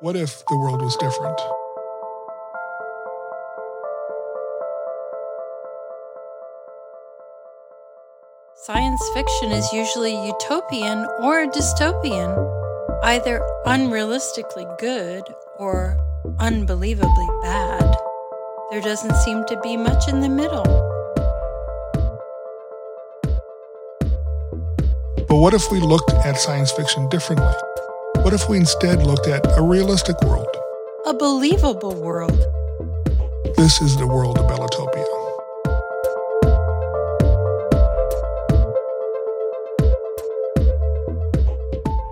What if the world was different? Science fiction is usually utopian or dystopian, either unrealistically good or unbelievably bad. There doesn't seem to be much in the middle. But what if we looked at science fiction differently? What if we instead looked at a realistic world? A believable world. This is the world of Belitopia.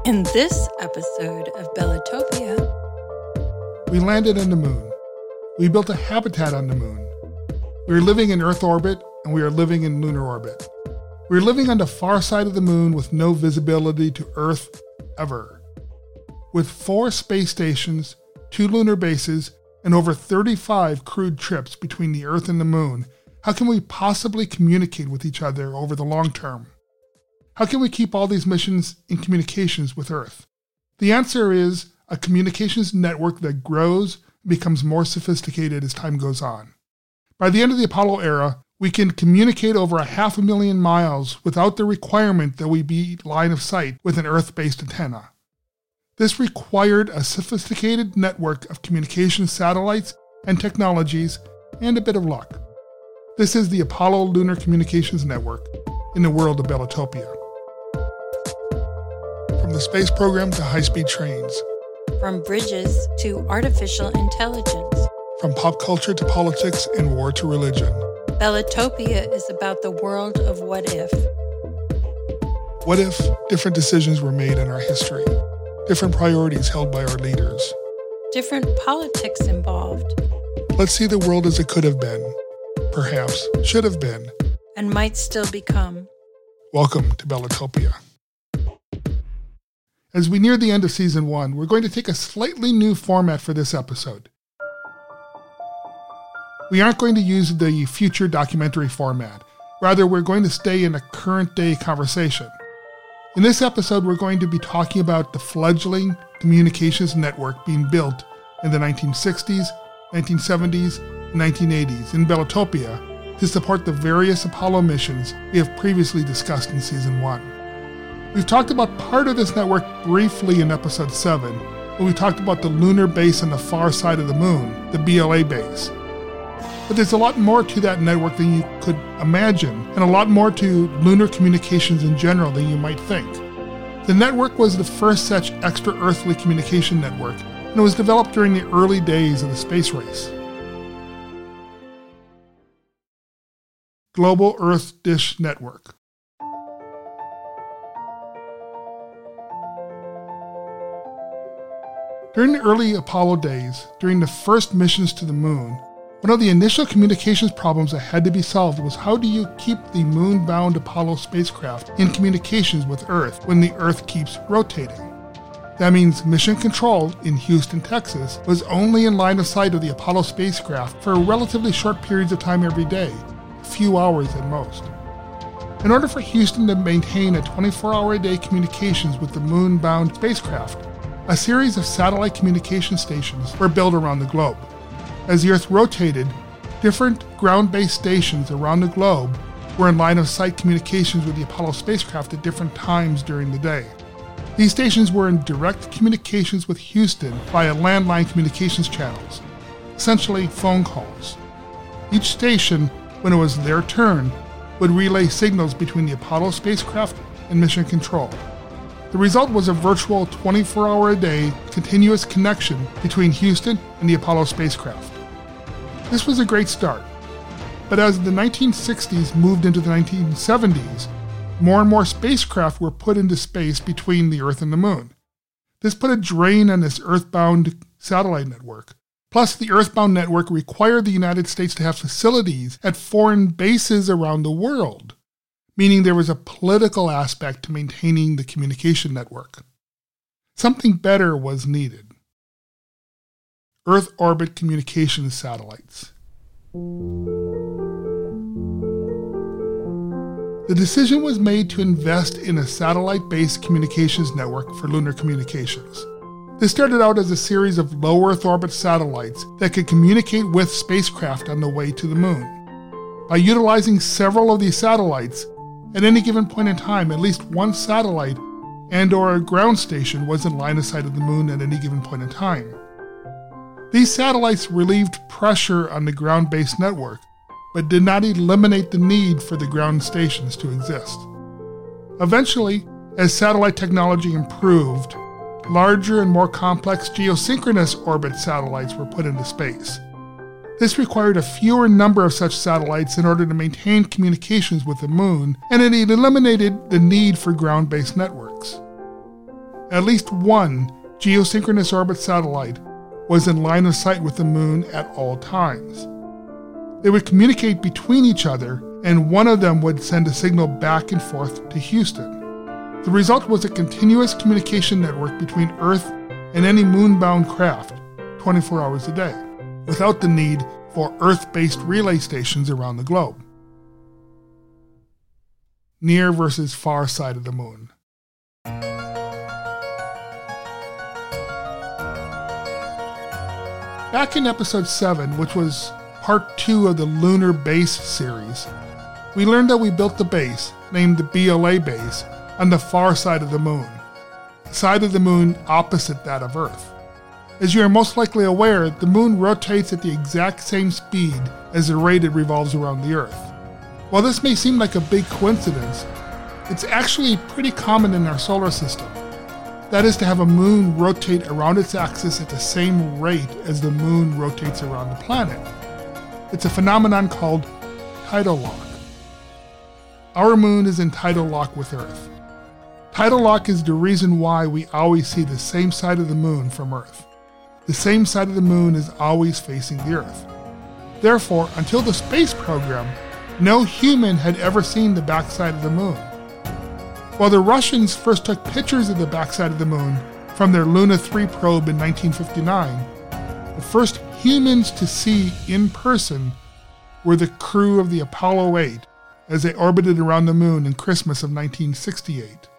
In this episode of Belitopia, We landed on the moon. We built a habitat on the moon. We are living in Earth orbit and we are living in lunar orbit. We are living on the far side of the moon with no visibility to Earth ever. With four space stations, two lunar bases, and over 35 crewed trips between the Earth and the moon, how can we possibly communicate with each other over the long term? How can we keep all these missions in communications with Earth? The answer is a communications network that grows and becomes more sophisticated as time goes on. By the end of the Apollo era, we can communicate over a half a million miles without the requirement that we be line of sight with an Earth based antenna. This required a sophisticated network of communication satellites and technologies and a bit of luck. This is the Apollo Lunar Communications Network in the world of Belitopia. From the space program to high speed trains, from bridges to artificial intelligence, from pop culture to politics and war to religion. Belitopia is about the world of what if. What if different decisions were made in our history? Different priorities held by our leaders? Different politics involved. Let's see the world as it could have been, perhaps should have been, and might still become. Welcome to Belitopia. As we near the end of season one, we're going to take a slightly new format for this episode. We aren't going to use the future documentary format. Rather, we're going to stay in a current day conversation. In this episode, we're going to be talking about the fledgling communications network being built in the 1960s, 1970s, and 1980s in Belitopia to support the various Apollo missions we have previously discussed in season 1. We've talked about part of this network briefly in episode 7, when we talked about the lunar base on the far side of the moon, the BLA base. But there's a lot more to that network than you could imagine, and a lot more to lunar communications in general than you might think. The network was the first such extra earthly communication network, and it was developed during the early days of the space race. Global Earth Dish Network. During the early Apollo days, during the first missions to the moon, one of the initial communications problems that had to be solved was how do you keep the moon bound Apollo spacecraft in communications with Earth when the Earth keeps rotating? That means Mission Control in Houston, Texas was only in line of sight of the Apollo spacecraft for relatively short periods of time every day, a few hours at most. In order for Houston to maintain a 24 hour a day communications with the moon bound spacecraft, a series of satellite communication stations were built around the globe. As the Earth rotated, different ground based stations around the globe were in line of sight communications with the Apollo spacecraft at different times during the day. These stations were in direct communications with Houston via landline communications channels, essentially phone calls. Each station, when it was their turn, would relay signals between the Apollo spacecraft and mission control. The result was a virtual 24 hour a day continuous connection between Houston and the Apollo spacecraft. This was a great start. But as the 1960s moved into the 1970s, more and more spacecraft were put into space between the Earth and the Moon. This put a drain on this Earthbound satellite network. Plus, the Earthbound network required the United States to have facilities at foreign bases around the world, meaning there was a political aspect to maintaining the communication network. Something better was needed. Earth orbit communications satellites. The decision was made to invest in a satellite based communications network for lunar communications. This started out as a series of low Earth orbit satellites that could communicate with spacecraft on the way to the moon. By utilizing several of these satellites, at any given point in time, at least one satellite and or a ground station was in line of sight of the moon at any given point in time. These satellites relieved pressure on the ground-based network, but did not eliminate the need for the ground stations to exist. Eventually, as satellite technology improved, larger and more complex geosynchronous orbit satellites were put into space. This required a fewer number of such satellites in order to maintain communications with the moon, and it eliminated the need for ground based networks. At least one geosynchronous orbit satellite was in line of sight with the moon at all times. They would communicate between each other, and one of them would send a signal back and forth to Houston. The result was a continuous communication network between Earth and any moon-bound craft 24 hours a day, without the need for Earth-based relay stations around the globe. Near versus far side of the moon. Back in episode 7, which was part 2 of the Lunar Base series, we learned that we built the base, named the BLA base, on the far side of the moon, the side of the moon opposite that of Earth. As you are most likely aware, the moon rotates at the exact same speed as the rate it revolves around the Earth. While this may seem like a big coincidence, it's actually pretty common in our solar system. That is to have a moon rotate around its axis at the same rate as the moon rotates around the planet. It's a phenomenon called tidal lock. Our moon is in tidal lock with Earth. Tidal lock is the reason why we always see the same side of the moon from Earth. The same side of the moon is always facing the Earth. Therefore, until the space program, no human had ever seen the backside of the moon. While the Russians first took pictures of the backside of the moon from their Luna 3 probe in 1959, the first humans to see in person were the crew of the Apollo 8 as they orbited around the moon in Christmas of 1968.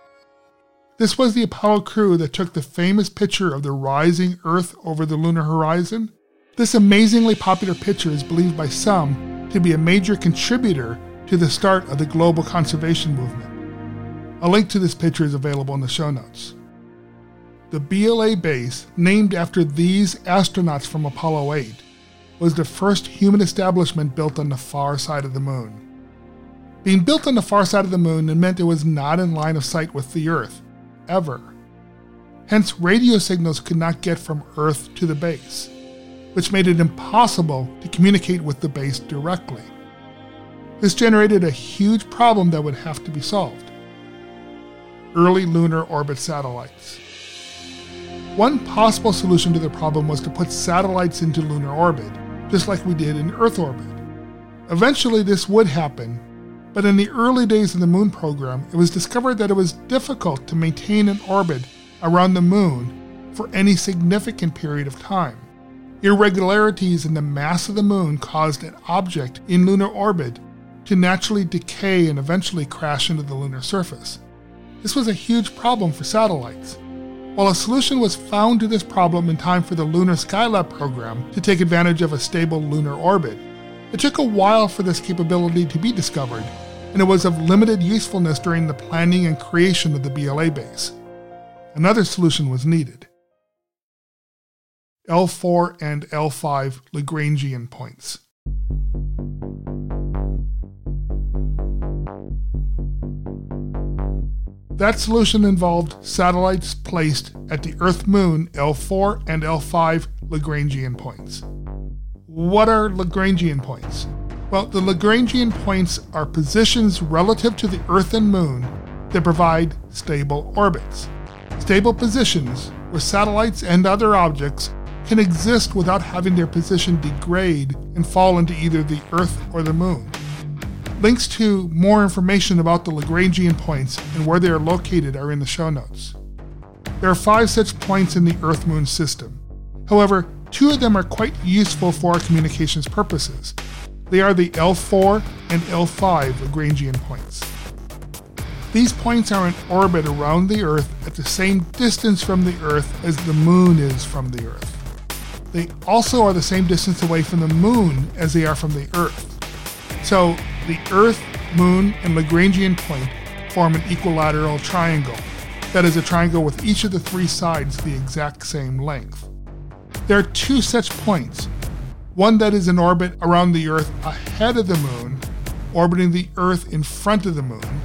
This was the Apollo crew that took the famous picture of the rising Earth over the lunar horizon. This amazingly popular picture is believed by some to be a major contributor to the start of the global conservation movement. A link to this picture is available in the show notes. The BLA base, named after these astronauts from Apollo 8, was the first human establishment built on the far side of the moon. Being built on the far side of the moon meant it was not in line of sight with the Earth, ever. Hence, radio signals could not get from Earth to the base, which made it impossible to communicate with the base directly. This generated a huge problem that would have to be solved. Early lunar orbit satellites. One possible solution to the problem was to put satellites into lunar orbit, just like we did in Earth orbit. Eventually, this would happen, but in the early days of the moon program, it was discovered that it was difficult to maintain an orbit around the moon for any significant period of time. Irregularities in the mass of the moon caused an object in lunar orbit to naturally decay and eventually crash into the lunar surface. This was a huge problem for satellites. While a solution was found to this problem in time for the Lunar Skylab program to take advantage of a stable lunar orbit, it took a while for this capability to be discovered and it was of limited usefulness during the planning and creation of the BLA base. Another solution was needed. L4 and L5 Lagrangian points. That solution involved satellites placed at the Earth Moon L4 and L5 Lagrangian points. What are Lagrangian points? Well, the Lagrangian points are positions relative to the Earth and Moon that provide stable orbits. Stable positions where satellites and other objects can exist without having their position degrade and fall into either the Earth or the Moon. Links to more information about the Lagrangian points and where they are located are in the show notes. There are five such points in the Earth Moon system. However, two of them are quite useful for our communications purposes, they are the L4 and L5 Lagrangian points. These points are in orbit around the Earth at the same distance from the Earth as the Moon is from the Earth. They also are the same distance away from the Moon as they are from the Earth. So the Earth, Moon, and Lagrangian point form an equilateral triangle. That is a triangle with each of the three sides the exact same length. There are two such points one that is in orbit around the Earth ahead of the Moon, orbiting the Earth in front of the Moon.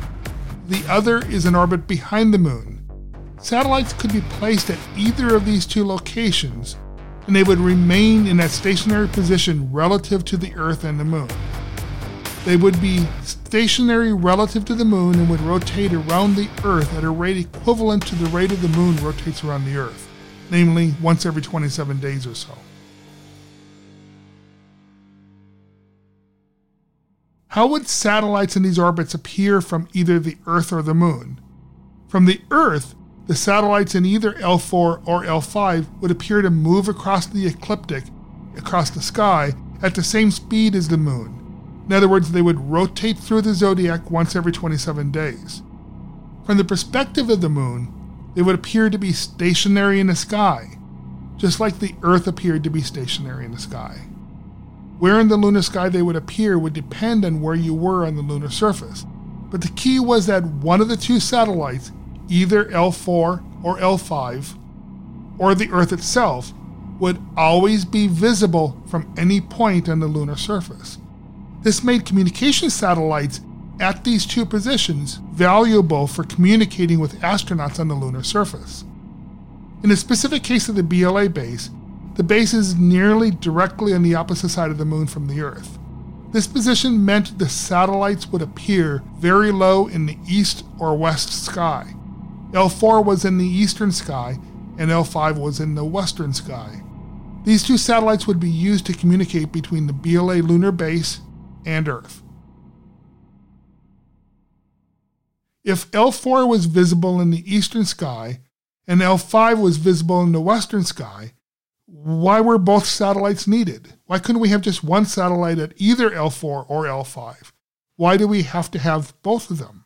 The other is in orbit behind the Moon. Satellites could be placed at either of these two locations, and they would remain in that stationary position relative to the Earth and the Moon. They would be stationary relative to the Moon and would rotate around the Earth at a rate equivalent to the rate of the Moon rotates around the Earth, namely once every 27 days or so. How would satellites in these orbits appear from either the Earth or the Moon? From the Earth, the satellites in either L4 or L5 would appear to move across the ecliptic, across the sky, at the same speed as the Moon. In other words, they would rotate through the zodiac once every 27 days. From the perspective of the Moon, they would appear to be stationary in the sky, just like the Earth appeared to be stationary in the sky. Where in the lunar sky they would appear would depend on where you were on the lunar surface. But the key was that one of the two satellites, either L4 or L5, or the Earth itself, would always be visible from any point on the lunar surface. This made communication satellites at these two positions valuable for communicating with astronauts on the lunar surface. In the specific case of the BLA base, the base is nearly directly on the opposite side of the moon from the Earth. This position meant the satellites would appear very low in the east or west sky. L4 was in the eastern sky, and L5 was in the western sky. These two satellites would be used to communicate between the BLA lunar base and Earth. If L4 was visible in the eastern sky and L5 was visible in the western sky, why were both satellites needed? Why couldn't we have just one satellite at either L4 or L5? Why do we have to have both of them?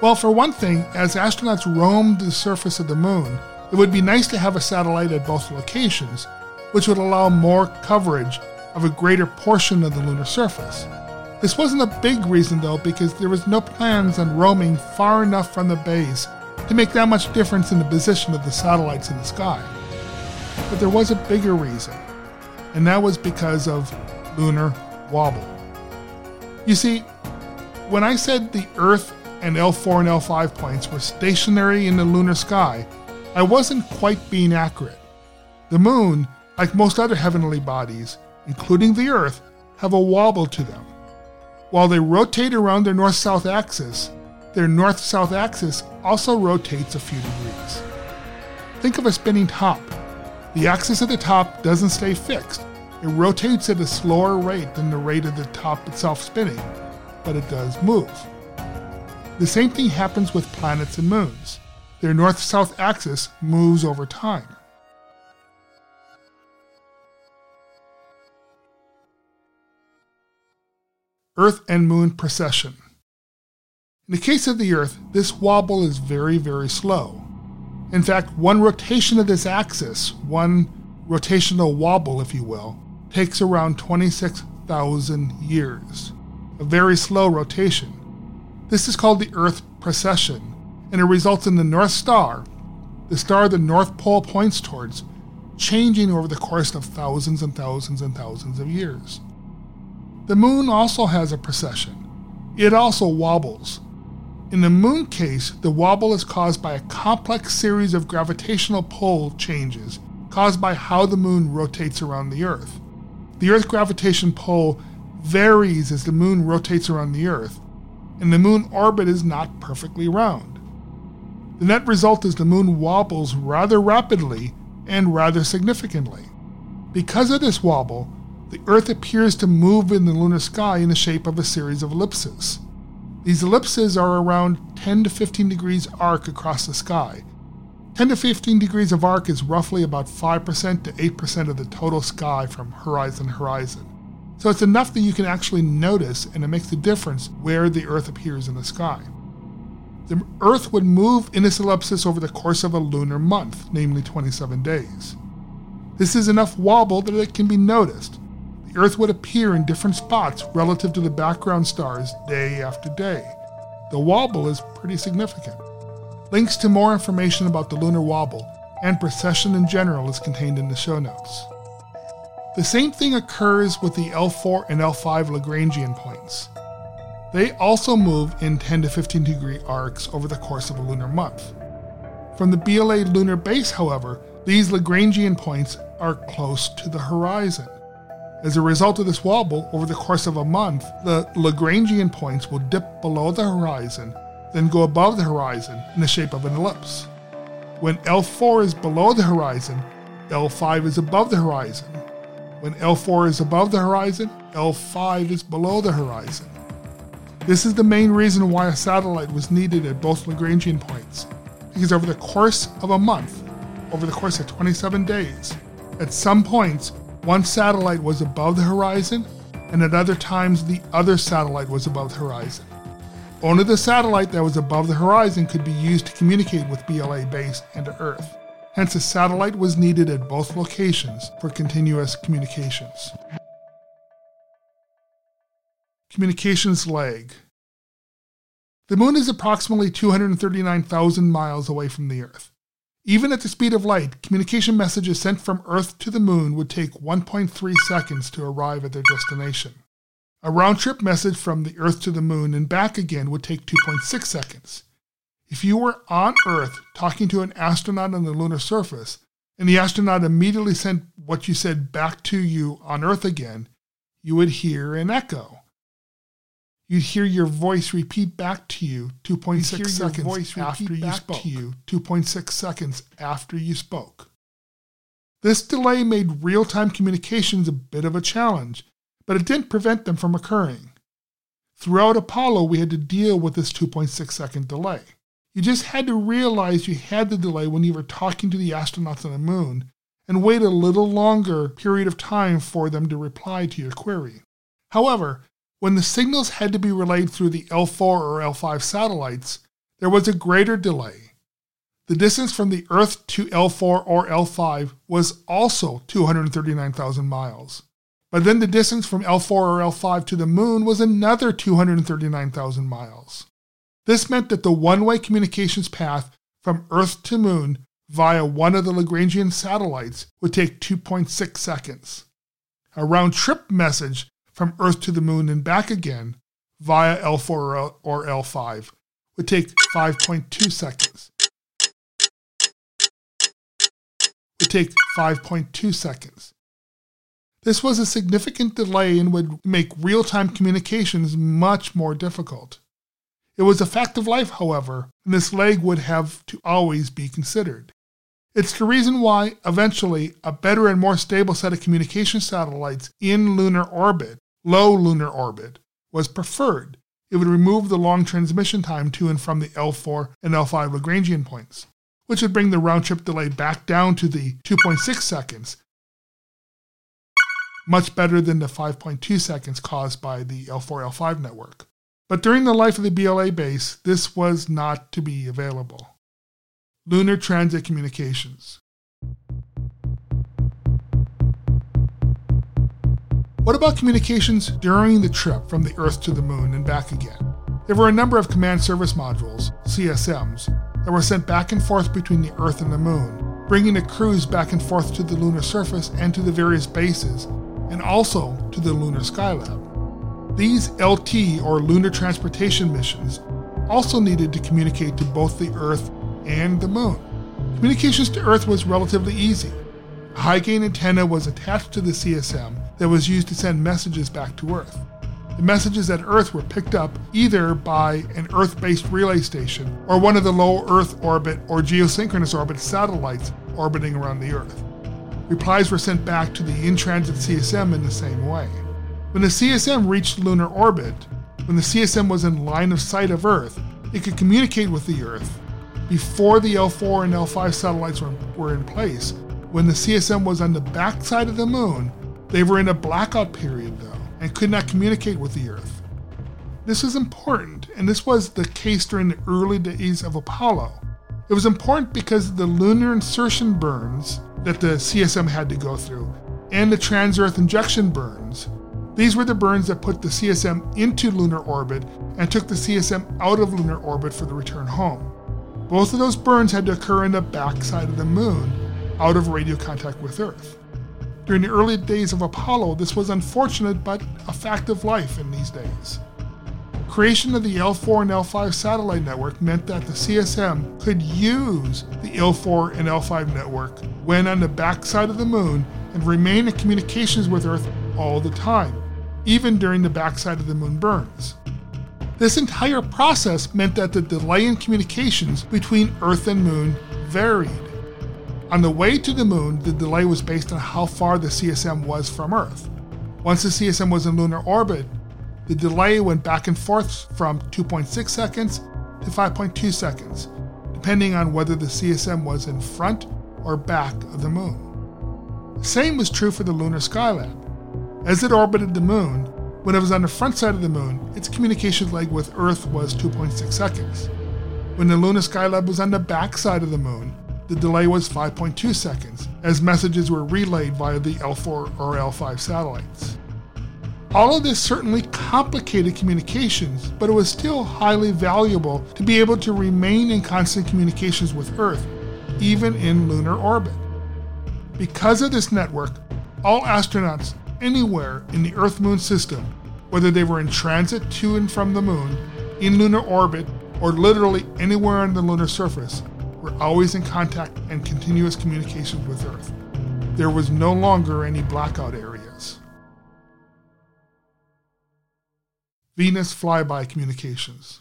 Well, for one thing, as astronauts roamed the surface of the moon, it would be nice to have a satellite at both locations, which would allow more coverage of a greater portion of the lunar surface. This wasn't a big reason though, because there was no plans on roaming far enough from the base to make that much difference in the position of the satellites in the sky. But there was a bigger reason, and that was because of lunar wobble. You see, when I said the Earth and L4 and L5 points were stationary in the lunar sky, I wasn't quite being accurate. The moon, like most other heavenly bodies, including the Earth, have a wobble to them. While they rotate around their north south axis, their north south axis also rotates a few degrees. Think of a spinning top. The axis at the top doesn't stay fixed, it rotates at a slower rate than the rate of the top itself spinning, but it does move. The same thing happens with planets and moons. Their north south axis moves over time. Earth and Moon precession. In the case of the Earth, this wobble is very, very slow. In fact, one rotation of this axis, one rotational wobble, if you will, takes around 26,000 years. A very slow rotation. This is called the Earth precession, and it results in the North Star, the star the North Pole points towards, changing over the course of thousands and thousands and thousands of years. The moon also has a precession. It also wobbles. In the moon case, the wobble is caused by a complex series of gravitational pull changes caused by how the moon rotates around the Earth. The Earth gravitation pull varies as the moon rotates around the Earth, and the moon orbit is not perfectly round. The net result is the moon wobbles rather rapidly and rather significantly. Because of this wobble, the Earth appears to move in the lunar sky in the shape of a series of ellipses. These ellipses are around 10 to 15 degrees arc across the sky. 10 to 15 degrees of arc is roughly about 5% to 8% of the total sky from horizon to horizon. so it's enough that you can actually notice and it makes a difference where the Earth appears in the sky. The Earth would move in this ellipsis over the course of a lunar month, namely 27 days. This is enough wobble that it can be noticed. The Earth would appear in different spots relative to the background stars day after day. The wobble is pretty significant. Links to more information about the lunar wobble and precession in general is contained in the show notes. The same thing occurs with the L4 and L5 Lagrangian points. They also move in 10 to 15 degree arcs over the course of a lunar month. From the BLA lunar base, however, these Lagrangian points are close to the horizon. As a result of this wobble, over the course of a month, the Lagrangian points will dip below the horizon, then go above the horizon in the shape of an ellipse. When L4 is below the horizon, L5 is above the horizon. When L4 is above the horizon, L5 is below the horizon. This is the main reason why a satellite was needed at both Lagrangian points, because over the course of a month, over the course of 27 days, at some points, one satellite was above the horizon, and at other times, the other satellite was above the horizon. Only the satellite that was above the horizon could be used to communicate with BLA base and Earth. Hence, a satellite was needed at both locations for continuous communications. Communications lag. The moon is approximately 239,000 miles away from the Earth. Even at the speed of light, communication messages sent from Earth to the moon would take 1.3 seconds to arrive at their destination. A round trip message from the Earth to the moon and back again would take 2.6 seconds. If you were on Earth talking to an astronaut on the lunar surface, and the astronaut immediately sent what you said back to you on Earth again, you would hear an echo you'd hear your voice repeat back to you 2.6 seconds after you spoke. To you 2.6 seconds after you spoke. This delay made real time communications a bit of a challenge, but it didn't prevent them from occurring. Throughout Apollo, we had to deal with this 2.6 second delay. You just had to realize you had the delay when you were talking to the astronauts on the moon and wait a little longer period of time for them to reply to your query. However, when the signals had to be relayed through the L4 or L5 satellites, there was a greater delay. The distance from the Earth to L4 or L5 was also 239,000 miles. But then the distance from L4 or L5 to the moon was another 239,000 miles. This meant that the one way communications path from Earth to moon via one of the Lagrangian satellites would take 2.6 seconds. A round trip message from Earth to the moon and back again via L4 or L5 would take 5.2 seconds. Would take 5.2 seconds. This was a significant delay and would make real time communications much more difficult. It was a fact of life, however, and this lag would have to always be considered. It's the reason why, eventually, a better and more stable set of communication satellites in lunar orbit low lunar orbit was preferred. It would remove the long transmission time to and from the L4 and L5 Lagrangian points, which would bring the round trip delay back down to the 2.6 seconds, much better than the 5.2 seconds caused by the L4 L5 network. But during the life of the BLA base, this was not to be available. Lunar Transit Communications. What about communications during the trip from the Earth to the Moon and back again? There were a number of command service modules, CSMs, that were sent back and forth between the Earth and the Moon, bringing the crews back and forth to the lunar surface and to the various bases, and also to the Lunar Skylab. These LT or lunar transportation missions also needed to communicate to both the Earth and the Moon. Communications to Earth was relatively easy. A high gain antenna was attached to the CSM that was used to send messages back to Earth. The messages at Earth were picked up either by an Earth based relay station or one of the low Earth orbit or geosynchronous orbit satellites orbiting around the Earth. Replies were sent back to the in transit CSM in the same way. When the CSM reached lunar orbit, when the CSM was in line of sight of Earth, it could communicate with the Earth. Before the L4 and L5 satellites were, were in place, when the CSM was on the backside of the moon, they were in a blackout period, though, and could not communicate with the Earth. This is important, and this was the case during the early days of Apollo. It was important because the lunar insertion burns that the CSM had to go through, and the trans Earth injection burns. These were the burns that put the CSM into lunar orbit and took the CSM out of lunar orbit for the return home. Both of those burns had to occur in the backside of the moon, out of radio contact with Earth. During the early days of Apollo, this was unfortunate but a fact of life in these days. Creation of the L4 and L5 satellite network meant that the CSM could use the L4 and L5 network when on the backside of the moon and remain in communications with Earth all the time, even during the backside of the moon burns. This entire process meant that the delay in communications between Earth and Moon varied. On the way to the Moon, the delay was based on how far the CSM was from Earth. Once the CSM was in lunar orbit, the delay went back and forth from 2.6 seconds to 5.2 seconds, depending on whether the CSM was in front or back of the Moon. The same was true for the Lunar Skylab. As it orbited the Moon, when it was on the front side of the moon, its communication leg with Earth was 2.6 seconds. When the Lunar Skylab was on the back side of the moon, the delay was 5.2 seconds, as messages were relayed via the L4 or L5 satellites. All of this certainly complicated communications, but it was still highly valuable to be able to remain in constant communications with Earth, even in lunar orbit. Because of this network, all astronauts anywhere in the Earth Moon system, whether they were in transit to and from the Moon, in lunar orbit, or literally anywhere on the lunar surface, were always in contact and continuous communication with Earth. There was no longer any blackout areas. Venus flyby communications.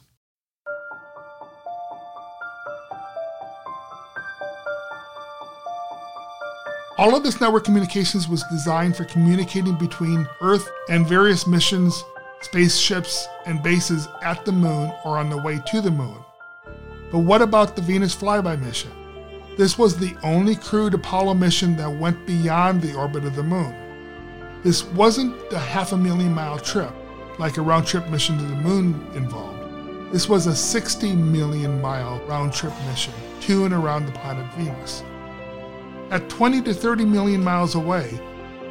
All of this network communications was designed for communicating between Earth and various missions, spaceships, and bases at the moon or on the way to the moon. But what about the Venus flyby mission? This was the only crewed Apollo mission that went beyond the orbit of the moon. This wasn't a half a million mile trip, like a round trip mission to the moon involved. This was a 60 million mile round trip mission to and around the planet Venus. At 20 to 30 million miles away,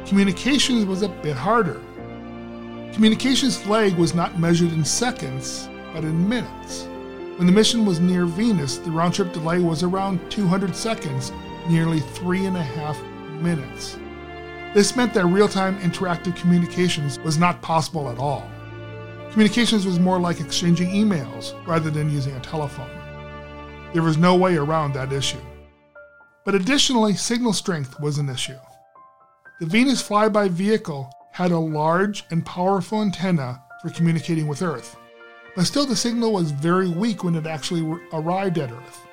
communications was a bit harder. Communications lag was not measured in seconds, but in minutes. When the mission was near Venus, the round trip delay was around 200 seconds, nearly three and a half minutes. This meant that real time interactive communications was not possible at all. Communications was more like exchanging emails rather than using a telephone. There was no way around that issue. But additionally, signal strength was an issue. The Venus flyby vehicle had a large and powerful antenna for communicating with Earth, but still the signal was very weak when it actually arrived at Earth.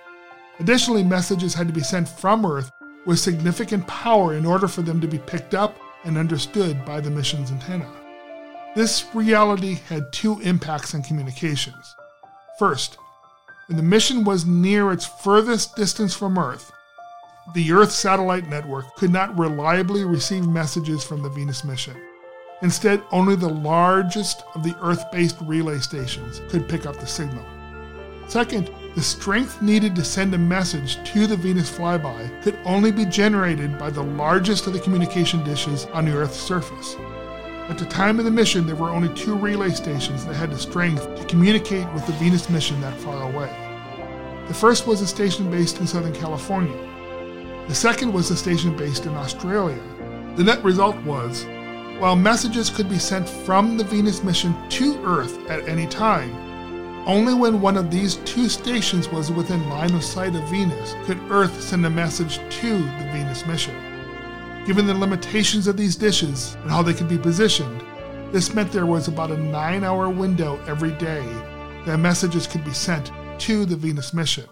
Additionally, messages had to be sent from Earth with significant power in order for them to be picked up and understood by the mission's antenna. This reality had two impacts on communications. First, when the mission was near its furthest distance from Earth, the Earth satellite network could not reliably receive messages from the Venus mission. Instead, only the largest of the Earth based relay stations could pick up the signal. Second, the strength needed to send a message to the Venus flyby could only be generated by the largest of the communication dishes on the Earth's surface. At the time of the mission, there were only two relay stations that had the strength to communicate with the Venus mission that far away. The first was a station based in Southern California, the second was a station based in Australia. The net result was while messages could be sent from the Venus mission to Earth at any time, only when one of these two stations was within line of sight of Venus could Earth send a message to the Venus mission. Given the limitations of these dishes and how they could be positioned, this meant there was about a nine hour window every day that messages could be sent to the Venus mission.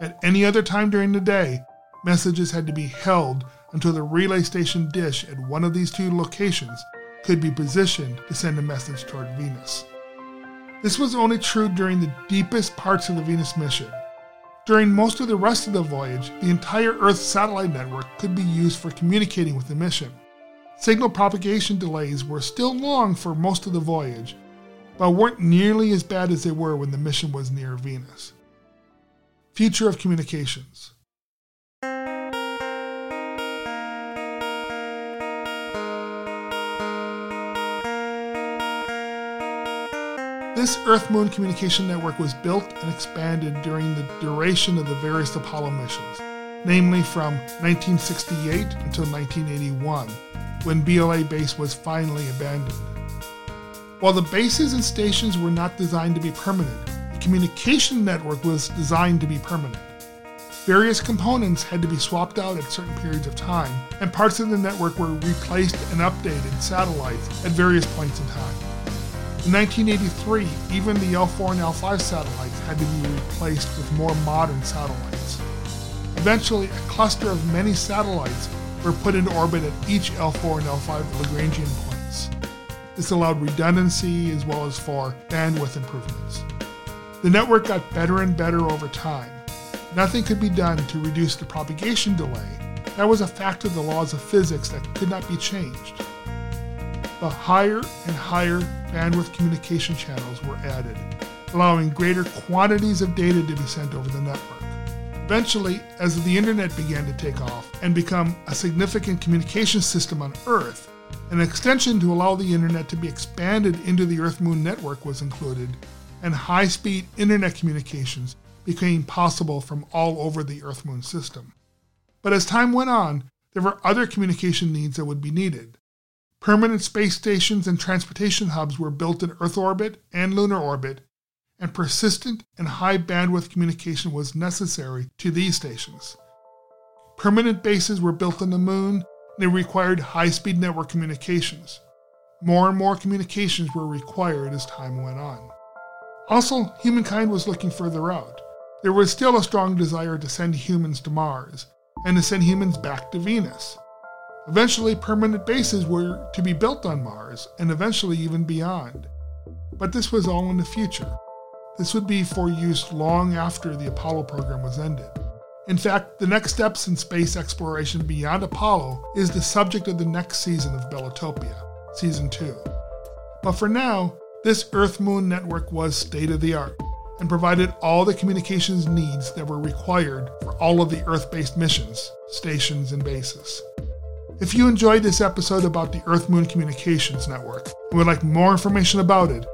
At any other time during the day, messages had to be held until the relay station dish at one of these two locations could be positioned to send a message toward Venus. This was only true during the deepest parts of the Venus mission. During most of the rest of the voyage, the entire Earth satellite network could be used for communicating with the mission. Signal propagation delays were still long for most of the voyage, but weren't nearly as bad as they were when the mission was near Venus. Future of Communications This Earth Moon communication network was built and expanded during the duration of the various Apollo missions, namely from 1968 until 1981, when BLA base was finally abandoned. While the bases and stations were not designed to be permanent, the communication network was designed to be permanent. Various components had to be swapped out at certain periods of time, and parts of the network were replaced and updated satellites at various points in time. In 1983, even the L4 and L5 satellites had to be replaced with more modern satellites. Eventually, a cluster of many satellites were put into orbit at each L4 and L5 Lagrangian points. This allowed redundancy as well as for bandwidth improvements. The network got better and better over time. Nothing could be done to reduce the propagation delay. That was a fact of the laws of physics that could not be changed but higher and higher bandwidth communication channels were added, allowing greater quantities of data to be sent over the network. Eventually, as the internet began to take off and become a significant communication system on Earth, an extension to allow the internet to be expanded into the Earth Moon network was included, and high speed internet communications became possible from all over the Earth Moon system. But as time went on, there were other communication needs that would be needed. Permanent space stations and transportation hubs were built in Earth orbit and lunar orbit, and persistent and high bandwidth communication was necessary to these stations. Permanent bases were built on the moon, and they required high speed network communications. More and more communications were required as time went on. Also, humankind was looking further out. There was still a strong desire to send humans to Mars, and to send humans back to Venus. Eventually, permanent bases were to be built on Mars, and eventually even beyond. But this was all in the future. This would be for use long after the Apollo program was ended. In fact, the next steps in space exploration beyond Apollo is the subject of the next season of Belitopia, Season 2. But for now, this Earth Moon network was state of the art and provided all the communications needs that were required for all of the Earth based missions, stations, and bases. If you enjoyed this episode about the Earth Moon Communications Network and would like more information about it,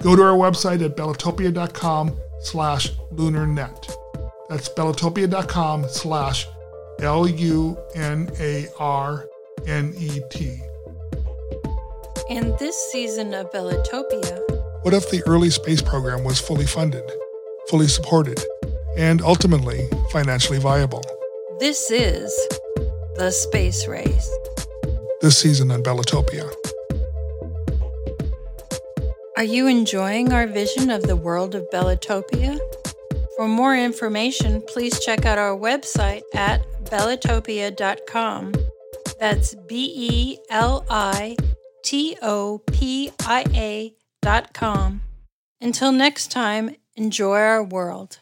go to our website at belitopia.com slash lunarnet. That's belitopia.com slash L-U-N-A-R-N-E-T. In this season of Belitopia, what if the early space program was fully funded, fully supported, and ultimately financially viable? This is the Space Race. This season on Belitopia. Are you enjoying our vision of the world of Belitopia? For more information, please check out our website at belitopia.com. That's B E L I T O P I A dot com. Until next time, enjoy our world.